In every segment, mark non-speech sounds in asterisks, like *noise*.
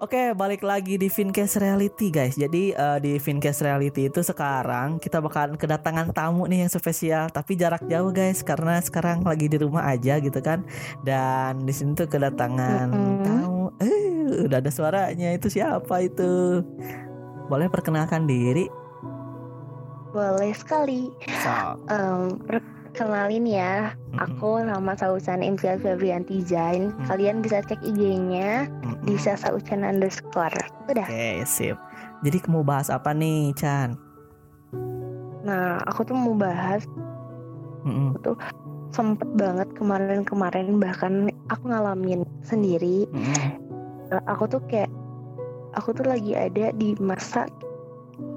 Oke, balik lagi di Fincast Reality guys. Jadi uh, di Fincast Reality itu sekarang kita bakalan kedatangan tamu nih yang spesial, tapi jarak jauh guys karena sekarang lagi di rumah aja gitu kan. Dan di sini tuh kedatangan mm -hmm. tamu. Eh, udah ada suaranya. Itu siapa itu? Boleh perkenalkan diri? Boleh sekali. So. Um, Kenalin ya, aku nama Sausan Imsial Febrianti. Mm-hmm. Kalian bisa cek IG-nya bisa Sausan underscore. Udah. Oke, okay, sip. Jadi mau bahas apa nih, Chan? Nah, aku tuh mau bahas mm-hmm. tuh sempet banget kemarin-kemarin bahkan aku ngalamin sendiri. Mm-hmm. Aku tuh kayak aku tuh lagi ada di masa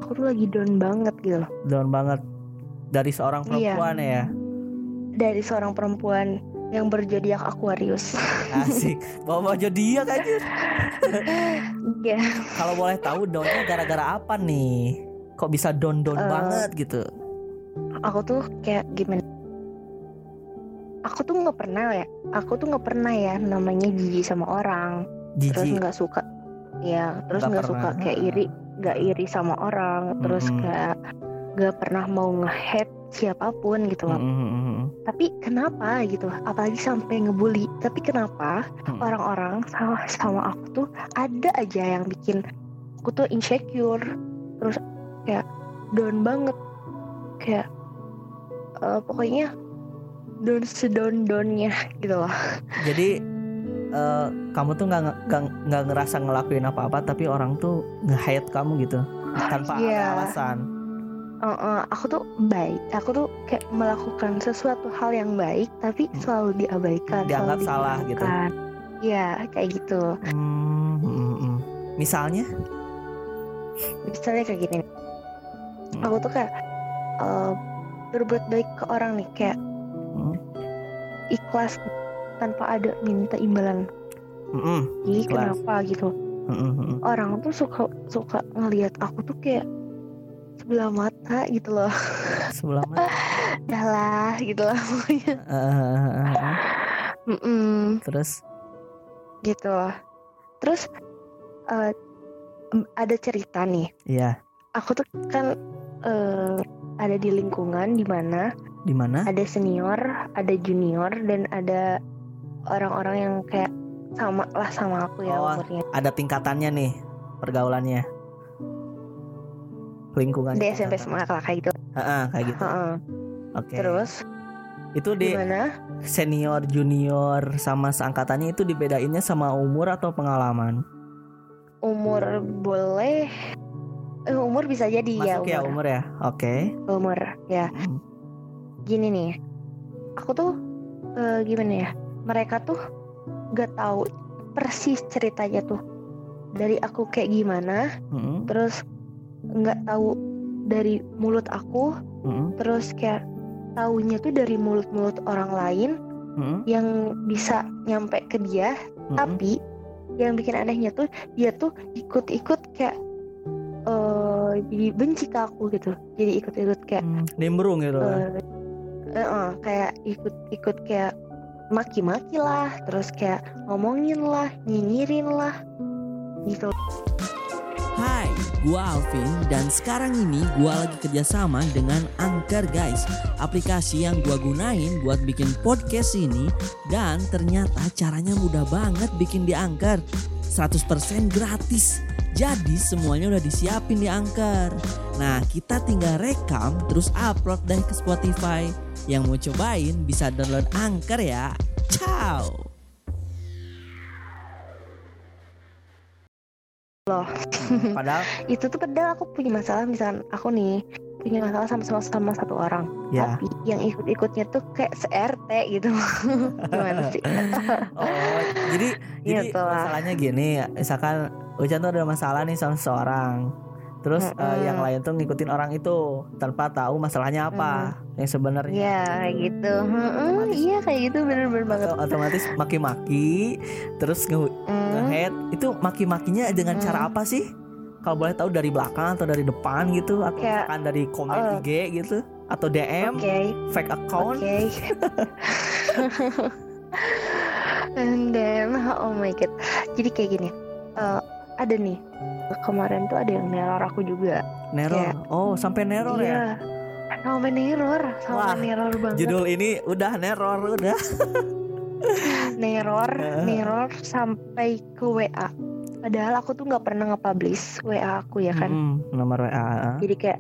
aku tuh lagi down banget gitu Down banget dari seorang iya. perempuan iya. ya dari seorang perempuan yang berjodiak Aquarius. Asik. Bawa zodiak *laughs* aja. Iya. Kalau boleh tahu donnya gara-gara apa nih? Kok bisa don-don uh, banget gitu? Aku tuh kayak gimana? Aku tuh nggak pernah ya. Aku tuh nggak pernah ya namanya jijik sama orang. Jiji. Terus nggak suka. Ya, terus nggak suka kayak iri, nggak iri sama orang. Terus hmm. kayak nggak pernah mau nge siapa pun gitu loh. Mm -hmm. Tapi kenapa gitu? Apalagi sampai ngebully. Tapi kenapa mm. orang-orang sama sama aku tuh ada aja yang bikin aku tuh insecure, terus kayak down banget, kayak uh, pokoknya down sedown downnya gitu loh. Jadi uh, kamu tuh nggak nggak ngerasa ngelakuin apa-apa, tapi orang tuh nge-hate kamu gitu tanpa yeah. alasan uh, uh, aku tuh baik aku tuh kayak melakukan sesuatu hal yang baik tapi hmm. selalu diabaikan dianggap selalu salah gitu ya kayak gitu hmm, hmm, hmm. misalnya misalnya kayak gini hmm. aku tuh kayak uh, berbuat baik ke orang nih kayak hmm. ikhlas tanpa ada minta imbalan mm jadi kenapa gitu mm -hmm. orang tuh suka suka ngelihat aku tuh kayak sebelah mata gitu loh. Sebelah mata *laughs* dah lah gitu lah pokoknya. Uh, mm -mm. terus? Gitu loh. Terus uh, ada cerita nih. Iya. Aku tuh kan uh, ada di lingkungan di mana di mana? ada senior ada junior dan ada orang-orang yang kayak sama lah sama aku ya oh, umurnya. ada tingkatannya nih pergaulannya lingkungan di SMP SMA kayak gitu Heeh, kayak gitu Heeh. oke okay. terus itu di Gimana? senior junior sama seangkatannya itu dibedainnya sama umur atau pengalaman umur boleh eh, umur bisa jadi ya, Masuk ya umur ya umur ya oke okay. umur ya hmm. gini nih aku tuh uh, gimana ya mereka tuh gak tahu persis ceritanya tuh dari aku kayak gimana hmm. terus nggak tahu dari mulut aku mm-hmm. terus kayak taunya tuh dari mulut-mulut orang lain mm-hmm. yang bisa nyampe ke dia mm-hmm. tapi yang bikin anehnya tuh dia tuh ikut-ikut kayak uh, jadi benci ke aku gitu jadi ikut-ikut kayak mm, nimbrung gitu uh, uh, uh, kayak ikut-ikut kayak maki-maki lah terus kayak ngomongin lah nyinyirin lah gitu Hai, gua Alvin dan sekarang ini gua lagi kerjasama dengan Anchor guys. Aplikasi yang gua gunain buat bikin podcast ini Dan ternyata caranya mudah banget bikin di Anchor. 100% gratis. Jadi semuanya udah disiapin di Anchor. Nah kita tinggal rekam terus upload deh ke Spotify. Yang mau cobain bisa download Anchor ya. Ciao loh. Padahal *laughs* itu tuh padahal aku punya masalah misalkan aku nih punya masalah sama sama, sama satu orang. Ya. Tapi yang ikut-ikutnya tuh kayak se-RT gitu. *laughs* Gimana sih? *laughs* oh, jadi jadi gitu masalahnya gini, misalkan Ucan tuh ada masalah nih sama seseorang terus mm -hmm. uh, yang lain tuh ngikutin orang itu tanpa tahu masalahnya apa mm. yang sebenarnya. Iya kayak gitu. Mm iya kayak gitu. Bener-bener banget. Otomatis maki-maki terus nge mm. itu maki-makinya dengan mm. cara apa sih? Kalau boleh tahu dari belakang atau dari depan gitu? Atau kayak, kan dari komen uh, IG gitu? Atau DM okay. fake account? Okay. and then oh my god. Jadi kayak gini uh, ada nih. Kemarin tuh ada yang neror aku juga. Neror? Kayak, oh sampai neror ya? iya. ya sampai neror. Sampai Wah, neror banget. judul ini udah neror udah. *laughs* Neror neror sampai ke WA padahal aku tuh nggak pernah nge-publish WA aku ya kan? Hmm, nomor WA jadi kayak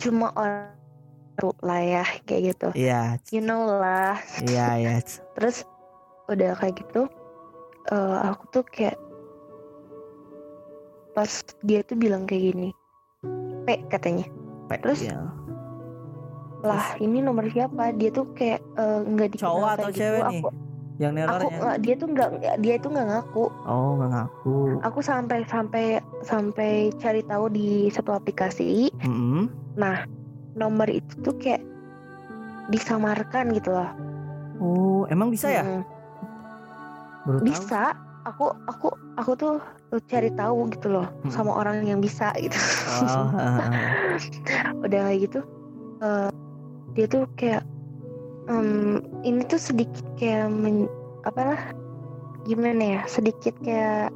cuma orang lah ya kayak gitu. Iya. Yeah. you know lah. Iya yeah, iya. Yeah. terus udah kayak gitu uh, aku tuh kayak pas dia tuh bilang kayak gini P katanya P, terus ya. lah ini nomor siapa dia tuh kayak uh, nggak dikenal cowok atau gitu. cewek aku, nih yang nerornya aku dia tuh nggak dia tuh nggak ngaku oh nggak ngaku aku sampai sampai sampai cari tahu di satu aplikasi mm -hmm. nah nomor itu tuh kayak disamarkan gitu loh oh emang bisa ya hmm. Baru bisa tahu. aku aku aku tuh cari tahu gitu loh hmm. sama orang yang bisa gitu. Oh, *laughs* udah kayak gitu uh, dia tuh kayak um, ini tuh sedikit kayak men, apa lah gimana ya sedikit kayak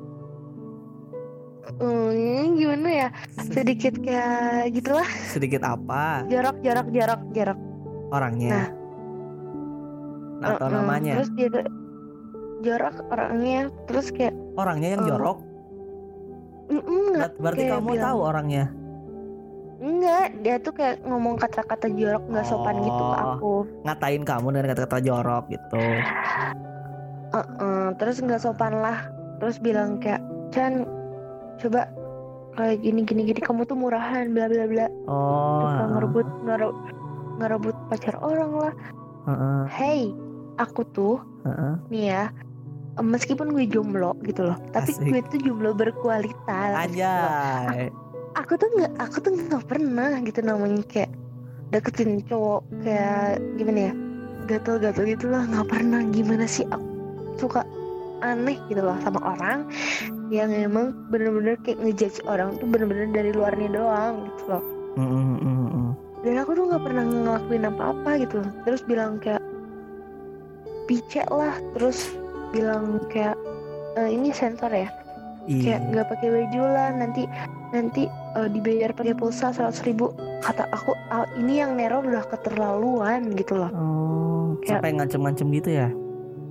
um, gimana ya sedikit. kayak gitulah. Sedikit apa? Jarak jarak jarak jarak. Orangnya. Nah, atau uh, namanya? terus dia tuh jarak orangnya terus kayak orangnya yang uh, jorok mm, enggak berarti kamu bilang, tahu orangnya Enggak, dia tuh kayak ngomong kata-kata jorok nggak sopan oh, gitu ke aku. Ngatain kamu dengan kata-kata jorok gitu. Uh -uh, terus nggak sopan lah. Terus bilang kayak, Chan, coba kayak gini gini gini kamu tuh murahan bla bla bla. Oh. Terus ngerebut ngerebut ngerebut pacar orang lah. Uh -uh. Hey, aku tuh uh -uh. nih ya meskipun gue jomblo gitu loh tapi Asik. gue tuh jomblo berkualitas Anjay. Aku tuh nggak aku tuh nggak pernah gitu namanya kayak deketin cowok kayak gimana ya gatel-gatel gitu lah nggak pernah gimana sih? Aku suka aneh gitu loh sama orang yang emang bener-bener kayak ngejudge orang tuh bener-bener dari luarnya doang gitu loh. Mm -hmm. dan aku tuh nggak pernah ngelakuin apa-apa gitu terus bilang kayak picek lah terus bilang kayak e, ini sensor ya? Iya. kayak nggak pakai baju lah nanti nanti uh, dibayar pakai pulsa seratus ribu. Kata aku uh, ini yang neror udah keterlaluan gitu loh. Oh, kayak, sampai ngancem-ngancem gitu ya?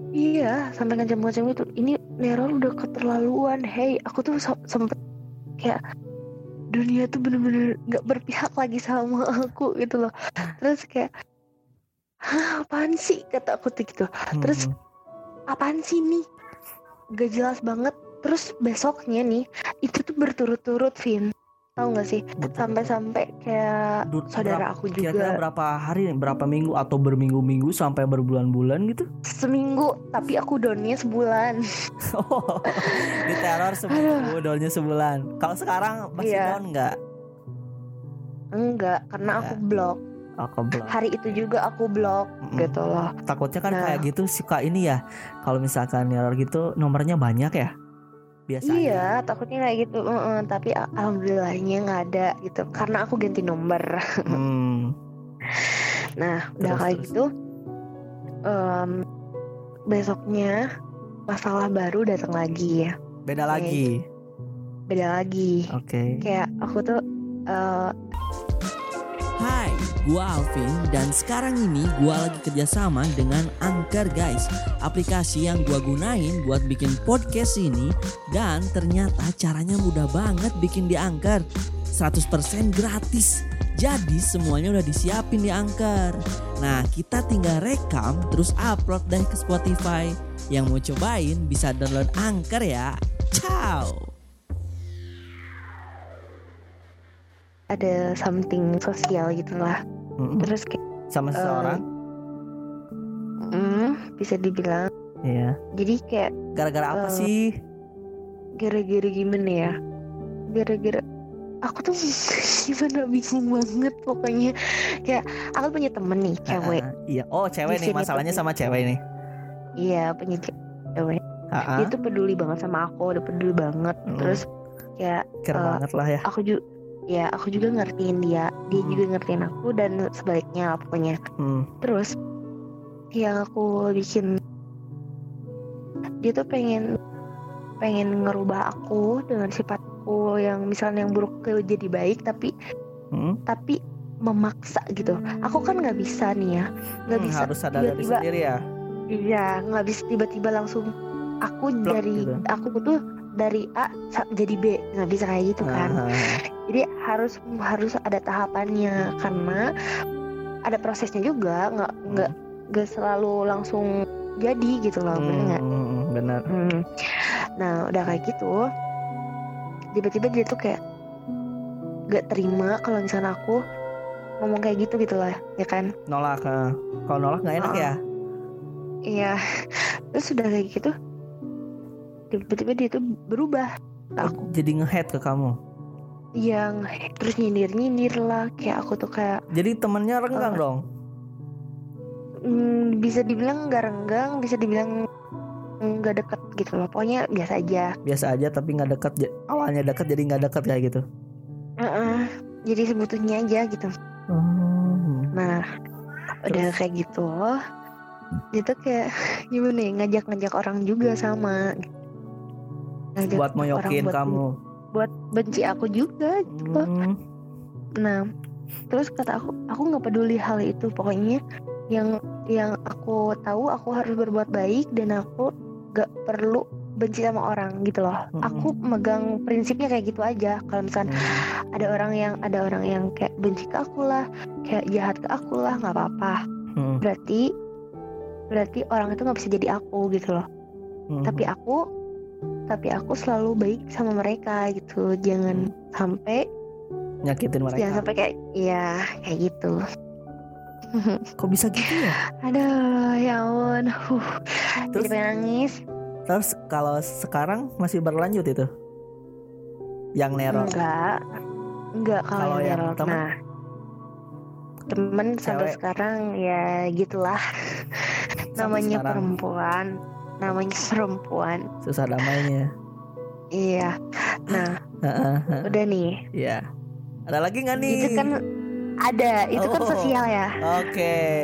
Iya sampai ngancem-ngancem gitu. Ini neror udah keterlaluan hey. Aku tuh sempet kayak dunia tuh bener-bener nggak berpihak lagi sama aku gitu loh. *laughs* Terus kayak Hah, apaan sih? kata aku tuh gitu. Terus hmm. Apaan sih nih? Gak jelas banget. Terus besoknya nih itu tuh berturut-turut Vin. Tahu nggak sih? Sampai-sampai kayak Dut, saudara aku juga. kira-kira berapa hari berapa minggu atau berminggu-minggu sampai berbulan-bulan gitu? Seminggu tapi aku downnya sebulan. *laughs* Oh, di teror seminggu downnya sebulan. Kalau sekarang masih iya. down nggak? Enggak karena aku blok aku blok. Hari itu juga aku blok mm gitu loh. Takutnya kan nah. kayak gitu suka ini ya kalau misalkan teror gitu nomornya banyak ya biasanya. Iya takutnya kayak gitu uh -uh, tapi alhamdulillahnya nggak ada gitu. Karena aku ganti nomor. Hmm. nah udah kayak terus. gitu um, besoknya masalah baru datang lagi ya. Beda lagi? Beda lagi. Oke. Okay. kayak aku tuh uh, Hai, gua Alvin dan sekarang ini gua lagi kerjasama dengan Anchor guys Aplikasi yang gua gunain buat bikin podcast ini Dan ternyata caranya mudah banget bikin di Anchor 100% gratis jadi semuanya udah disiapin di Anchor. Nah kita tinggal rekam terus upload deh ke Spotify. Yang mau cobain bisa download Anchor ya. Ciao. Ada something sosial gitulah mm-hmm. terus kayak sama seseorang uh, mm, bisa dibilang Iya. Jadi kayak gara-gara apa uh, sih? Gara-gara gimana ya? Gara-gara aku tuh *laughs* gimana bingung banget pokoknya kayak aku punya temen nih cewek. Uh, iya. Oh cewek nih masalahnya sama cewek nih. Iya punya cewek. Uh-huh. Dia tuh peduli banget sama aku, udah peduli banget. Hmm. Terus kayak Keren uh, banget lah ya. Aku juga ya aku juga ngertiin dia dia hmm. juga ngertiin aku dan sebaliknya pokoknya hmm. terus yang aku bikin dia tuh pengen pengen ngerubah aku dengan sifatku yang misalnya yang buruk ke jadi baik tapi hmm? tapi memaksa gitu aku kan nggak bisa nih ya nggak hmm, bisa harus sadar tiba -tiba, sendiri ya iya nggak bisa tiba-tiba langsung aku Blok dari gitu. aku tuh dari A jadi B. Nggak bisa kayak gitu kan. Uh -huh. jadi harus harus ada tahapannya. Karena ada prosesnya juga nggak nggak hmm. nggak selalu langsung jadi gitu loh hmm, benar nggak? Benar hmm. nah udah kayak gitu tiba-tiba dia tuh kayak gak terima kalau misalnya aku ngomong kayak gitu gitu lah ya kan? Nolak uh. kalau nolak nggak enak uh, ya? Iya. Terus sudah kayak gitu tiba-tiba dia tuh berubah. Aku jadi ngehead ke kamu? Yang terus nyindir nyindir lah. Kayak aku tuh kayak jadi temennya renggang uh, dong? Mm, bisa dibilang nggak renggang bisa dibilang nggak deket gitu loh. Pokoknya biasa aja. Biasa aja tapi nggak deket. Awalnya deket jadi nggak deket kayak gitu? Uh -uh, jadi sebetulnya aja gitu. Oh. nah Terus? udah kayak gitu itu kayak *laughs* gimana ya ngajak-ngajak orang juga sama ngajak buat moyokin buat, kamu buat benci aku juga gitu hmm. nah terus kata aku aku nggak peduli hal itu pokoknya yang yang aku tahu aku harus berbuat baik dan aku gak perlu benci sama orang gitu loh. Hmm. Aku megang prinsipnya kayak gitu aja. Kalau misalnya hmm. ada orang yang ada orang yang kayak benci ke aku lah, kayak jahat ke aku lah, nggak apa-apa. Hmm. Berarti berarti orang itu nggak bisa jadi aku gitu loh. Hmm. Tapi aku tapi aku selalu baik sama mereka gitu. Jangan hmm. sampai nyakitin mereka. Jangan sampai kayak ya kayak gitu. *laughs* Kok bisa gitu ya? Aduh, ya ampun. Uh, Terus, jadi nangis. Terus kalau sekarang masih berlanjut itu? Yang neror? Enggak. Enggak kalau, yang, yang. Temen? Nah, temen sampai sekarang ya gitulah. namanya sekarang. perempuan, namanya *laughs* perempuan. Susah damainya. Iya. Nah, *laughs* udah nih. Iya. Ada lagi nggak nih? Itu kan ada, itu kan oh, kan sosial ya. Oke. Okay.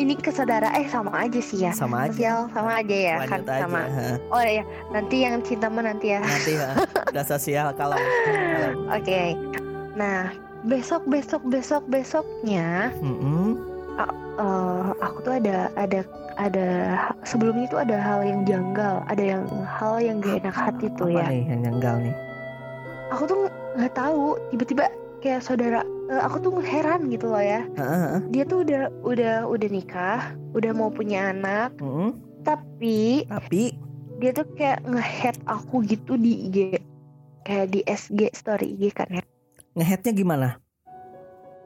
Ini kesadaran eh sama aja sih ya. Sama aja. Sosial sama aja ya Lanjut kan aja, sama. Ha. *laughs* Oh ya, nanti yang cinta mah nanti ya. Nanti ya. Udah sosial kalau. Oke. Okay. Nah, besok besok besok besoknya. Mm -hmm. uh, uh, aku tuh ada ada ada sebelumnya itu ada hal yang janggal, ada yang hal yang gak enak hati tuh Apa ya. nih yang janggal nih? Aku tuh nggak tahu tiba-tiba kayak saudara uh, aku tuh heran gitu loh ya uh-huh. dia tuh udah udah udah nikah udah mau punya anak uh-huh. tapi tapi dia tuh kayak ngehead aku gitu di IG kayak di SG story IG kan ya ngeheadnya gimana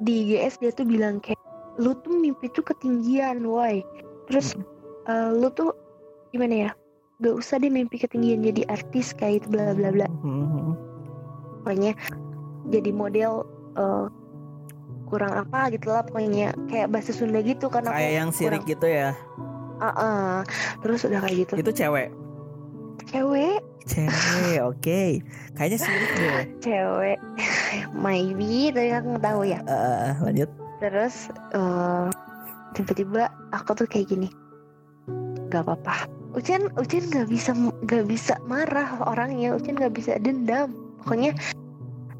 di IGS dia tuh bilang kayak lu tuh mimpi tuh ketinggian woi terus uh, lu tuh gimana ya? Gak usah deh mimpi ketinggian jadi artis kayak itu bla bla bla. Pokoknya jadi model uh, kurang apa gitu lah pokoknya kayak bahasa Sunda gitu kan kayak yang sirik kurang... gitu ya? Uh -uh. terus udah kayak gitu. Itu cewek? Cewek. Cewek *laughs* oke. Okay. kayaknya sirik deh. Cewek. *laughs* Maybe tapi aku nggak tahu ya. Uh, lanjut. Terus uh, tiba-tiba aku tuh kayak gini Gak apa-apa Ucian Ucian nggak bisa nggak bisa marah orangnya Ucian nggak bisa dendam pokoknya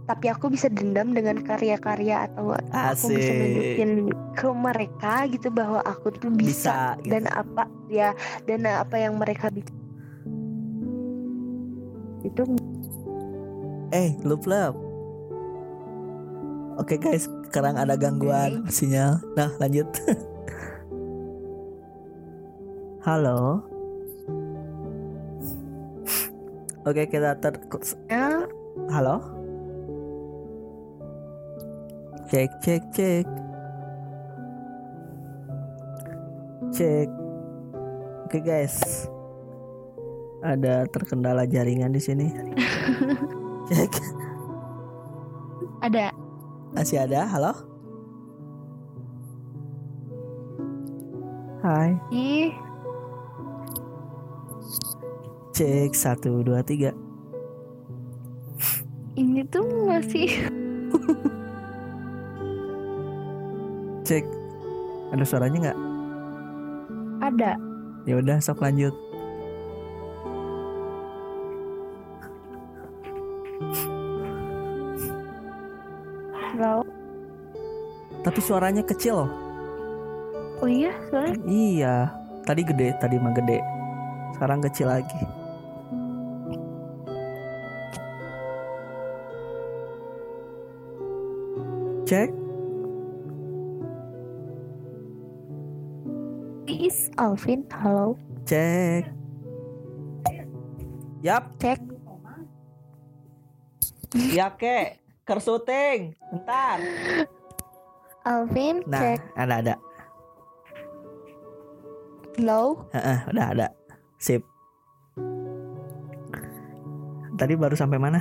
tapi aku bisa dendam dengan karya-karya atau Asik. aku bisa nunjukin ke mereka gitu bahwa aku tuh bisa, bisa gitu. dan apa ya dan apa yang mereka bisa itu eh loop love oke okay, guys sekarang ada gangguan okay. sinyal nah lanjut *laughs* halo oke okay, kita ter ya. halo Cek cek cek. Cek. Oke guys. Ada terkendala jaringan di sini. *laughs* cek. Ada. Masih ada? Halo? Hai. Ih. Cek satu dua tiga. Ini tuh masih. *laughs* Cek. Ada suaranya nggak? Ada. Ya udah, sok lanjut. Halo. Tapi suaranya kecil loh. Oh iya, suara? Iya. Tadi gede, tadi mah gede. Sekarang kecil lagi. Cek. Is Alvin, halo. Cek. Yap. Cek. Ya ke, kersuting. Bentar. Alvin, Nah, cek. ada ada. Halo. Heeh, udah ada. Sip. Tadi baru sampai mana?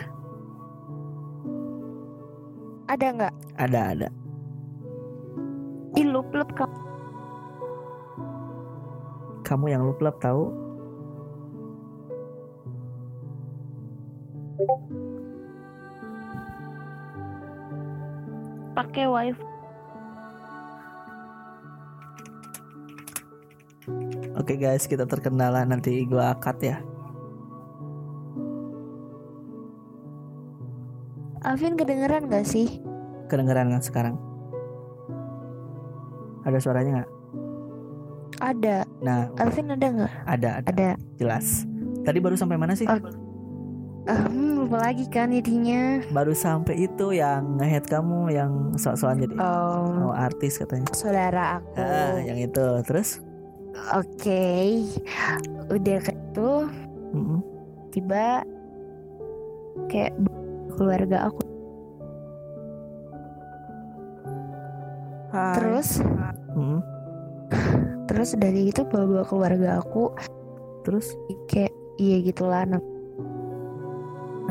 Ada nggak? Ada ada. Ih, lup lup kamu. Kamu yang lup-lup tahu? Pakai wifi. Oke guys, kita terkendala nanti gua cut ya. Alvin kedengeran gak sih? Kedengeran kan sekarang? Ada suaranya nggak? Ada. Nah, Alvin ada nggak? ada ada Ada. jelas. Tadi baru sampai mana sih? Ah, hmm, lupa lagi kan intinya. Baru sampai itu yang ngehead kamu yang soal-soal jadi Oh, oh, artis katanya. saudara aku. Ah, yang itu. Terus? Oke. Udah gitu Mm-mm. tiba kayak keluarga aku. Hai. Terus Mm-mm. *laughs* terus dari itu bawa-bawa keluarga aku Terus? kayak iya gitulah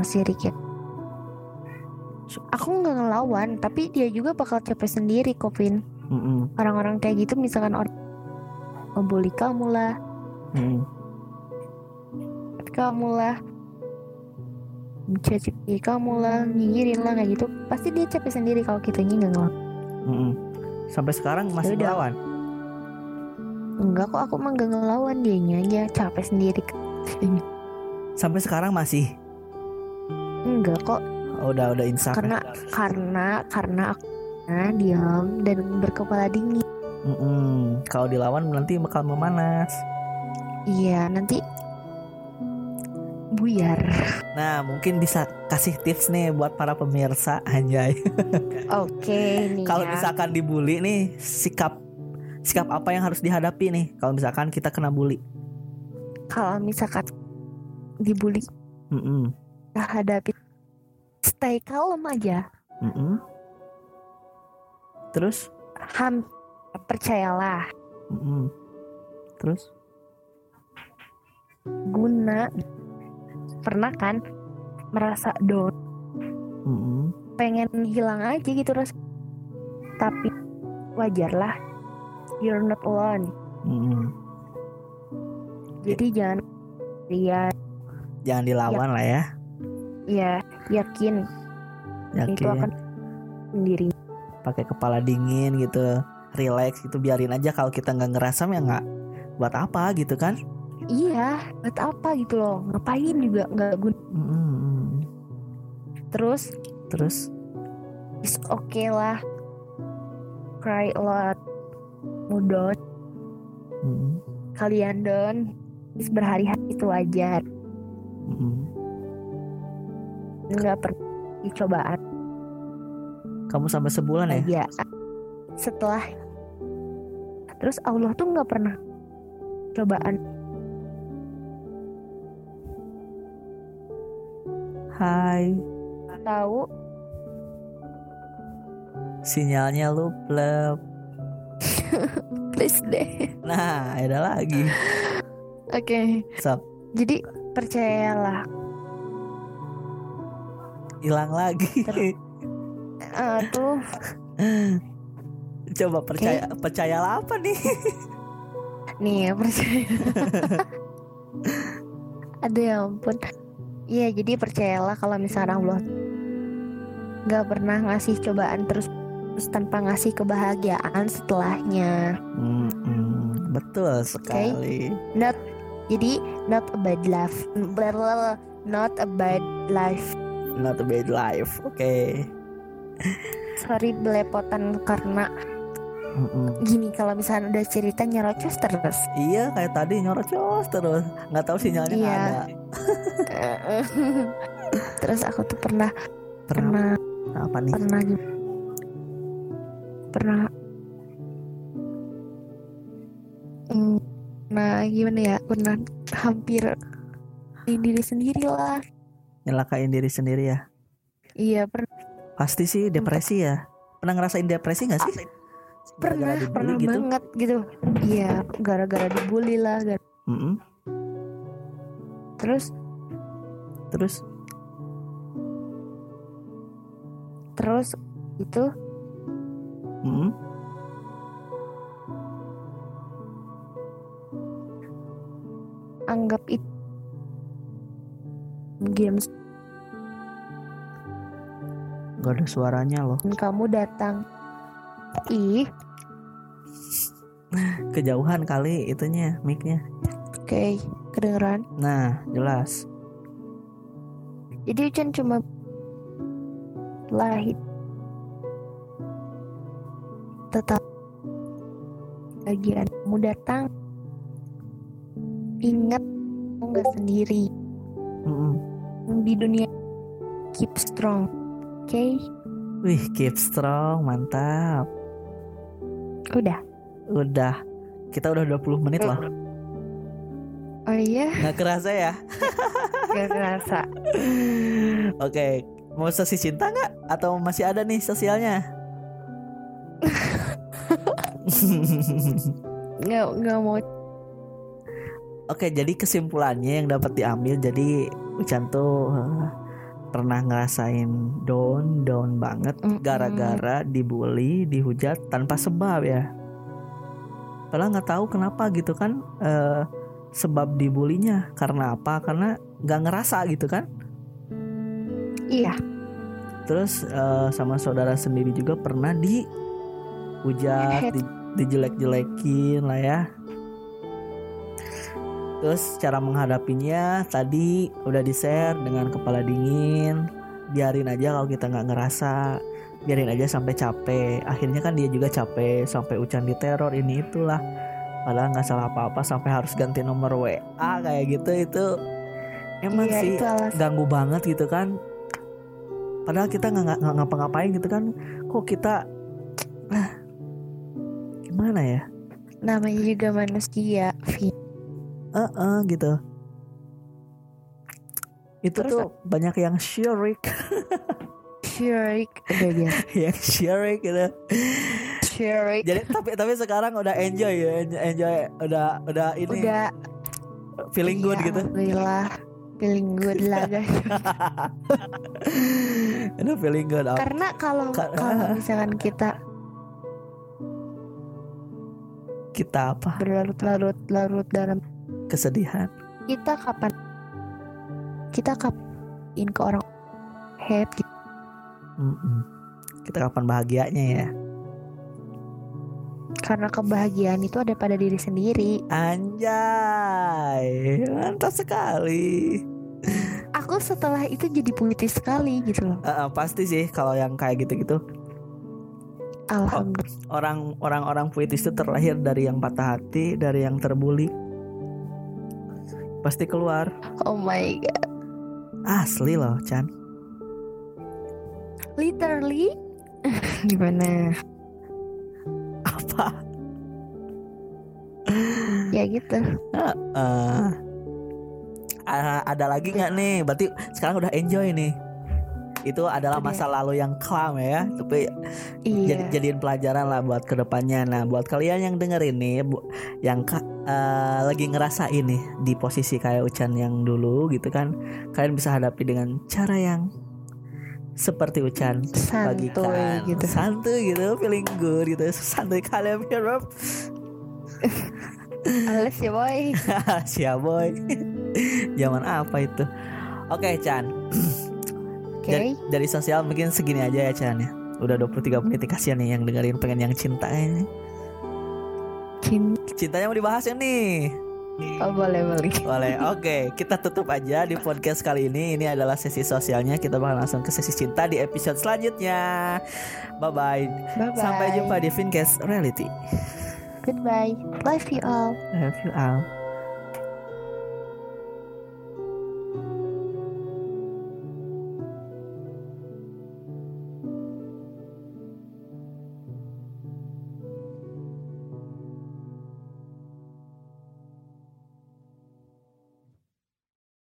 masih Riket. Aku nggak ngelawan, tapi dia juga bakal capek sendiri, Kopin. Mm-mm. Orang-orang kayak gitu, misalkan orang ngebully kamu lah, Mm-mm. kamu lah, mencaci kamu lah, nyinyirin lah kayak gitu, pasti dia capek sendiri kalau kita nggak ngelawan. Mm-mm. Sampai sekarang masih Yaudah. melawan. Enggak kok, aku mah nggak ngelawan dianya aja capek sendiri. Sampai sekarang masih. Enggak kok, Oh, udah udah insaf. ya? karena karena karena aku nah, diam dan berkepala dingin. Mm-mm. Kalau dilawan nanti bakal memanas. Iya, nanti buyar. Nah, mungkin bisa kasih tips nih buat para pemirsa anjay. *laughs* Oke, nih Kalau ya. misalkan dibully nih, sikap sikap apa yang harus dihadapi nih? Kalau misalkan kita kena bully. kalau misalkan dibully Mm-mm. kita hadapi stay calm aja. Mm-mm. Terus? Ham percayalah Mm-mm. Terus? guna pernah kan merasa down Mm-mm. pengen hilang aja gitu ras tapi wajar lah you're not alone Mm-mm. jadi jangan lihat Jangan dilawan lah ya. ya yakin itu Yakin. akan sendiri Pakai kepala dingin gitu. Relax gitu biarin aja kalau kita nggak ngerasa ya nggak buat apa gitu kan? Iya buat apa gitu loh. Ngapain juga nggak guna. Mm-mm. terus? Terus? is okay lah. Cry a lot. Mudon Mm-mm. kalian don is berhari-hari itu wajar. Mm-mm. nggak pernah dicobaan Kamu sampai sebulan ya? aja setelah. Terus Allah tuh nggak pernah cobaan Hai, tahu. Sinyalnya lu plep. *laughs* please deh. Nah, ada lagi. oke. Sok, jadi percayalah. Hilang lagi. *laughs* Eh, tuh. Coba percaya percayalah apa nih? nih ya percaya. *laughs* Aduh ya ampun Iya jadi percayalah kalau misalnya Allah nggak pernah ngasih cobaan terus terus tanpa ngasih kebahagiaan setelahnya Mm-mm, betul sekali. not jadi not a bad life not a bad life Not a bad life. Oke. sorry belepotan karena Mm -mm. Gini kalau misalnya udah cerita nyerocos terus. Iya kayak tadi nyerocos terus. Nggak tahu sinyalnya iya. ada. *laughs* terus aku tuh pernah pernah, pernah apa nih? Pernah pernah hmm, nah gimana ya pernah hampir diri sendiri lah nyelakain diri sendiri ya iya pernah pasti sih depresi ya pernah ngerasain depresi gak sih pernah pernah gitu? banget gitu iya gara-gara dibully lah gara mm -hmm. terus terus terus itu mm -hmm. anggap itu games Gak ada suaranya loh. Kamu datang Ih. Kejauhan kali itunya micnya. Oke, okay, kedengeran. Nah, jelas. Jadi Ucan cuma lahir tetap bagian kamu datang ingat kamu nggak sendiri mm -mm. di dunia keep strong oke okay? wih keep strong mantap Udah. Udah. Kita udah 20 menit loh. Oh iya? Gak kerasa ya? *laughs* Gak kerasa. Oke, mau sesi cinta nggak? Atau masih ada nih sosialnya? *laughs* nggak nggak mau. Oke, jadi kesimpulannya yang dapat diambil jadi Ucan tuh uh, pernah ngerasain down down banget gara-gara dibully dihujat tanpa sebab ya padahal nggak tahu kenapa gitu kan uh, sebab dibulinya. Karena apa? Karena nggak ngerasa gitu kan? Iya. Terus uh, sama saudara sendiri juga pernah dihujat di, dijelek-jelekin lah ya. Terus cara menghadapinya tadi udah di share dengan kepala dingin. Biarin aja kalau kita nggak ngerasa, biarin aja sampai capek. Akhirnya kan dia juga capek sampai ucan di teror ini itulah. Padahal nggak salah apa-apa sampai harus ganti nomor WA kayak gitu itu emang iya, sih ganggu banget gitu kan. Padahal kita nggak ngapa-ngapain gitu kan. Kok kita ah, gimana ya? Namanya juga manusia, uh -uh, gitu itu Terus, tuh banyak yang syirik *laughs* udah biasa. *laughs* Yang gitu. Syirik jadi tapi tapi sekarang udah enjoy ya enjoy udah udah ini. Udah. Feeling good iya, gitu. alhamdulillah. Feeling good lah *laughs* guys. Udah feeling good karena kalau kalau *laughs* misalkan kita kita apa? berlarut-larut larut dalam kesedihan. Kita kapan kita kapan ke orang happy mm -mm. kita kapan bahagianya ya karena kebahagiaan itu ada pada diri sendiri anjay mantap sekali aku setelah itu jadi puitis sekali gitu loh uh, uh, pasti sih kalau yang kayak gitu-gitu Alhamdulillah. Orang orang orang puitis itu terlahir dari yang patah hati, dari yang terbuli, pasti keluar. Oh my god. Asli loh, Chan. Literally? *laughs* Gimana? Apa? ya gitu. Uh, uh, ada lagi nggak nih? Berarti sekarang udah enjoy nih itu adalah masa lalu yang kelam ya tapi iya. jadi jadiin pelajaran lah buat ke depannya nah buat kalian yang dengerin nih bu, yang uh, lagi ngerasa ini di posisi kayak Ucan yang dulu gitu kan kalian bisa hadapi dengan cara yang seperti Ucan santuy gitu. Santuy gitu feeling good gitu. Santuy kalian hirup Alas ya boy. *laughs* Siap boy. Zaman apa itu? Oke okay, Chan. Okay. dari, dari sosial mungkin segini aja ya caranya udah 23 menit kasihan nih yang dengerin pengen yang cinta ini. Cinta. cintanya mau dibahas ya nih Oh boleh boleh. Boleh. Oke, okay, kita tutup aja di podcast kali ini. Ini adalah sesi sosialnya. Kita bakal langsung ke sesi cinta di episode selanjutnya. Bye bye. bye, -bye. Sampai jumpa di Fincast Reality. Goodbye. Love you all. Love you all.